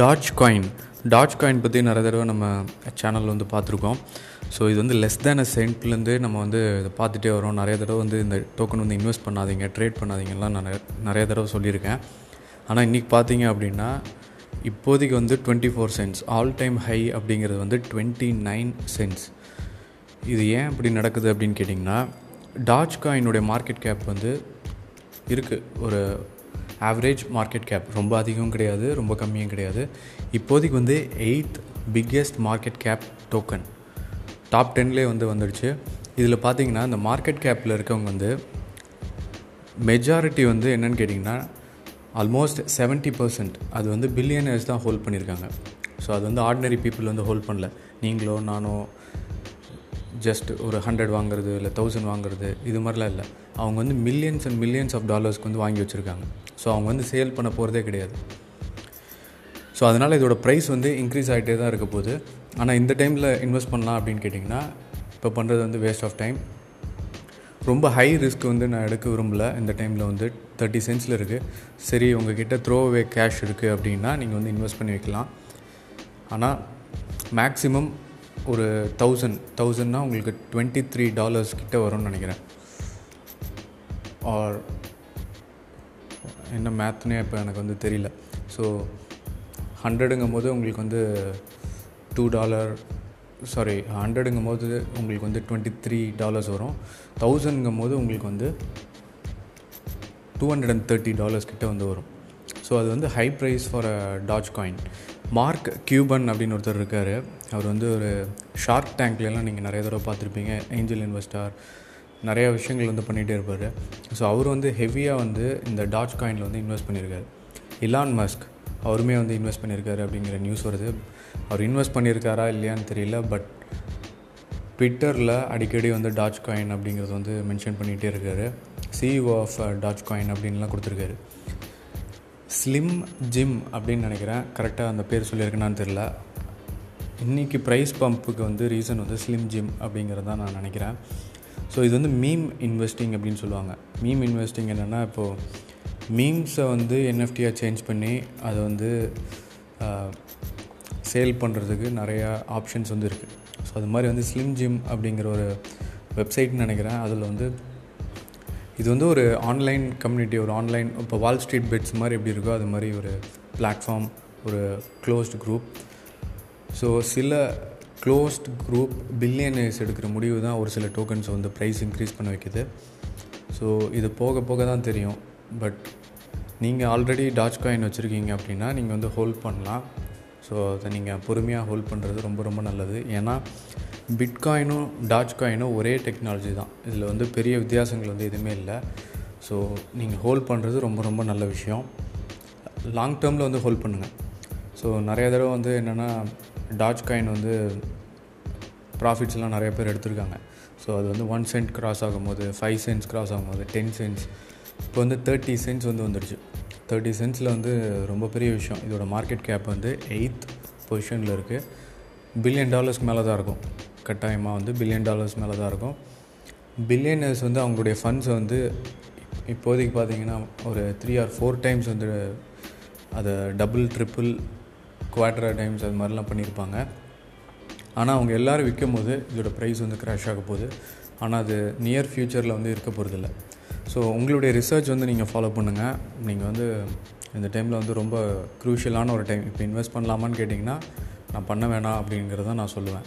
Doge coin Doge coin பற்றி நிறைய தடவை நம்ம சேனலில் வந்து பார்த்துருக்கோம். ஸோ இது வந்து லெஸ் தேன் அ சென்ட்லேருந்து நம்ம வந்து இதை பார்த்துட்டே வரோம். நிறைய தடவை வந்து இந்த டோக்கன் வந்து இன்வெஸ்ட் பண்ணாதீங்க ட்ரேட் பண்ணாதீங்கலாம் நான் நிறைய தடவை சொல்லியிருக்கேன். ஆனால் இன்றைக்கி பார்த்தீங்க அப்படின்னா இப்போதைக்கு வந்து twenty four cents all time high அப்படிங்கிறது வந்து டுவெண்ட்டி நைன் சென்ட்ஸ் இது ஏன் இப்படி நடக்குது அப்படின்னு கேட்டிங்கன்னா டார்ஜ் காயினுடைய மார்க்கெட் கேப் வந்து இருக்குது ஒரு ஆவரேஜ் மார்க்கெட் கேப் ரொம்ப அதிகம் கிடையாது ரொம்ப கம்மியும் கிடையாது. இப்போதைக்கு வந்து eighth biggest market cap token top டென்லேயே வந்து வந்துடுச்சு. இதில் பார்த்தீங்கன்னா இந்த மார்க்கெட் கேப்பில் இருக்கவங்க வந்து மெஜாரிட்டி வந்து என்னென்னு கேட்டிங்கன்னா ஆல்மோஸ்ட் செவன்ட்டி பர்சன்ட் அது வந்து பில்லியனர்ஸ் தான் ஹோல்ட் பண்ணியிருக்காங்க. ஸோ அது வந்து ஆர்டினரி பீப்புள் வந்து ஹோல்ட் பண்ணல. நீங்களோ நானோ ஜஸ்ட் ஒரு ஹண்ட்ரட் வாங்குறது இல்லை தௌசண்ட் வாங்குறது இது மாதிரிலாம் இல்லை. அவங்க வந்து மில்லியன்ஸ் அண்ட் மில்லியன்ஸ் ஆஃப் டாலர்ஸ்க்கு வந்து வாங்கி வச்சுருக்காங்க. ஸோ அவங்க வந்து சேல் பண்ண போகிறதே கிடையாது. ஸோ அதனால் இதோட ப்ரைஸ் வந்து இன்க்ரீஸ் ஆகிட்டே தான் இருக்க போகுது. ஆனால் இந்த டைமில் இன்வெஸ்ட் பண்ணலாம் அப்படின்னு கேட்டிங்கன்னா இப்போ பண்ணுறது வந்து வேஸ்ட் ஆஃப் டைம் ரொம்ப ஹை ரிஸ்க் வந்து நான் எடுக்க விரும்பல. இந்த டைமில் வந்து தேர்ட்டி சென்ட்ஸில் இருக்குது சரி உங்ககிட்ட த்ரோ அவே கேஷ் இருக்குது அப்படின்னா நீங்கள் வந்து இன்வெஸ்ட் பண்ணி வைக்கலாம். ஆனால் மேக்ஸிமம் ஒரு தௌசண்ட் தௌசண்ட்னா உங்களுக்கு டுவெண்ட்டி த்ரீ டாலர்ஸ் கிட்ட வரும்னு நினைக்கிறேன். ஆர் என்ன மேத்னே இப்போ எனக்கு வந்து தெரியல. ஸோ ஹண்ட்ரடுங்கும் போது உங்களுக்கு வந்து டூ டாலர் சாரி ஹண்ட்ரடுங்கும் போது உங்களுக்கு வந்து டுவெண்ட்டி த்ரீ டாலர்ஸ் வரும். தௌசண்ட்ங்கும் போது உங்களுக்கு வந்து two hundred and thirty dollars கிட்டே வந்து வரும். ஸோ அது வந்து high price for a Dogecoin Mark Cuban அப்படின்னு ஒருத்தர் இருக்கார். அவர் வந்து ஒரு ஷார்க் டேங்க்லலாம் நீங்கள் நிறைய தடவை பார்த்துருப்பீங்க. ஏஞ்சல் இன்வெஸ்டார் நிறைய விஷயங்கள் வந்து பண்ணிகிட்டே இருப்பார். ஸோ அவர் வந்து ஹெவியாக வந்து இந்த டாட்ச் காயினில் வந்து இன்வெஸ்ட் பண்ணியிருக்காரு இலான் மஸ்க் அவருமே வந்து இன்வெஸ்ட் பண்ணியிருக்காரு அப்படிங்கிற நியூஸ் வருது. அவர் இன்வெஸ்ட் பண்ணியிருக்காரா இல்லையான்னு தெரியல பட் ட்விட்டரில் அடிக்கடி வந்து டாட்ச் காயின் அப்படிங்கிறது வந்து மென்ஷன் பண்ணிகிட்டே இருக்கார். CEO of Doge coin uh, அப்படின்லாம் கொடுத்துருக்காரு. ஸ்லிம் ஜிம் அப்படின்னு நினைக்கிறேன். கரெக்டாக அந்த பேர் சொல்லியிருக்கேனான்னு தெரில இன்றைக்கி ப்ரைஸ் பம்புக்கு வந்து ரீசன் வந்து ஸ்லிம் ஜிம் அப்படிங்கிறது தான் நான் நினைக்கிறேன். ஸோ இது வந்து மீம் இன்வெஸ்டிங் அப்படின்னு சொல்லுவாங்க. மீம் இன்வெஸ்டிங் என்னென்னா இப்போது மீம்ஸை வந்து என்எஃப்டியாக சேஞ்ச் பண்ணி அதை வந்து சேல் பண்ணுறதுக்கு நிறையா ஆப்ஷன்ஸ் வந்து இருக்குது ஸோ அது மாதிரி வந்து ஸ்லிம் ஜிம் அப்படிங்கிற ஒரு வெப்சைட்னு நினைக்கிறேன். அதில் வந்து இது வந்து ஒரு ஆன்லைன் கம்யூனிட்டி ஒரு ஆன்லைன் இப்போ வால் ஸ்ட்ரீட் பெட்ஸ் மாதிரி எப்படி இருக்கோ அது மாதிரி ஒரு பிளாட்ஃபார்ம் ஒரு க்ளோஸ்டு குரூப் ஸோ சில க்ளோஸ்ட் குரூப் பில்லியனர்ஸ் எடுக்கிற முடிவு தான் ஒரு சில டோக்கன்ஸ் வந்து ப்ரைஸ் இன்க்ரீஸ் பண்ண வைக்குது. ஸோ இது போக போக தான் தெரியும். பட் நீங்கள் ஆல்ரெடி டாச் காயின் வச்சுருக்கீங்க அப்படின்னா நீங்கள் வந்து ஹோல்ட் பண்ணலாம். ஸோ அதை நீங்கள் பொறுமையாக ஹோல்ட் பண்ணுறது ரொம்ப ரொம்ப நல்லது. ஏன்னா பிட்காயினும் டாச் காயினும் ஒரே டெக்னாலஜி தான். இதில் வந்து பெரிய வித்தியாசங்கள் வந்து எதுவுமே இல்லை. ஸோ நீங்கள் ஹோல்ட் பண்ணுறது ரொம்ப ரொம்ப நல்ல விஷயம். லாங் டேர்மில் வந்து ஹோல்ட் பண்ணுங்கள் ஸோ நிறைய தடவை வந்து என்னென்னா டாஜ் காயின் வந்து ப்ராஃபிட்ஸ்லாம் நிறைய பேர் எடுத்திருக்காங்க. ஸோ அது வந்து ஒன் சென்ட் கிராஸ் ஆகும்போது ஃபைவ் சென்ட்ஸ் கிராஸ் ஆகும்போது டென் சென்ட்ஸ் இப்போ வந்து தேர்ட்டி சென்ட்ஸ் வந்து வந்துடுச்சு. தேர்ட்டி சென்ட்ஸில் வந்து ரொம்ப பெரிய விஷயம். இதோட மார்க்கெட் கேப் வந்து எயித் பொசிஷனில் இருக்குது பில்லியன் டாலர்ஸ்க்கு மேலே தான் இருக்கும். கட்டாயமாக வந்து பில்லியன் டாலர்ஸ் மேலே தான் இருக்கும். பில்லியனர்ஸ் வந்து அவங்களுடைய ஃபண்ட்ஸை வந்து இப்போதைக்கு பார்த்தீங்கன்னா ஒரு த்ரீ ஆர் ஃபோர் டைம்ஸ் வந்து அதை டபுள் ட்ரிப்புள் குவாட்ரா டைம்ஸ் அது மாதிரிலாம் பண்ணியிருப்பாங்க. ஆனால் அவங்க எல்லோரும் விற்கும் போது இதோட ப்ரைஸ் வந்து க்ராஷ் ஆக போகுது. ஆனால் அது நியர் ஃப்யூச்சரில் வந்து இருக்க போகிறதில்ல ஸோ உங்களுடைய ரிசர்ச் வந்து நீங்கள் ஃபாலோ பண்ணுங்கள் நீங்கள் வந்து இந்த டைமில் வந்து ரொம்ப க்ரூஷியலான ஒரு டைம் இப்போ இன்வெஸ்ட் பண்ணலாமான்னு கேட்டிங்கன்னா நான் பண்ண வேணாம் அப்படிங்கிறத நான் சொல்லுவேன்.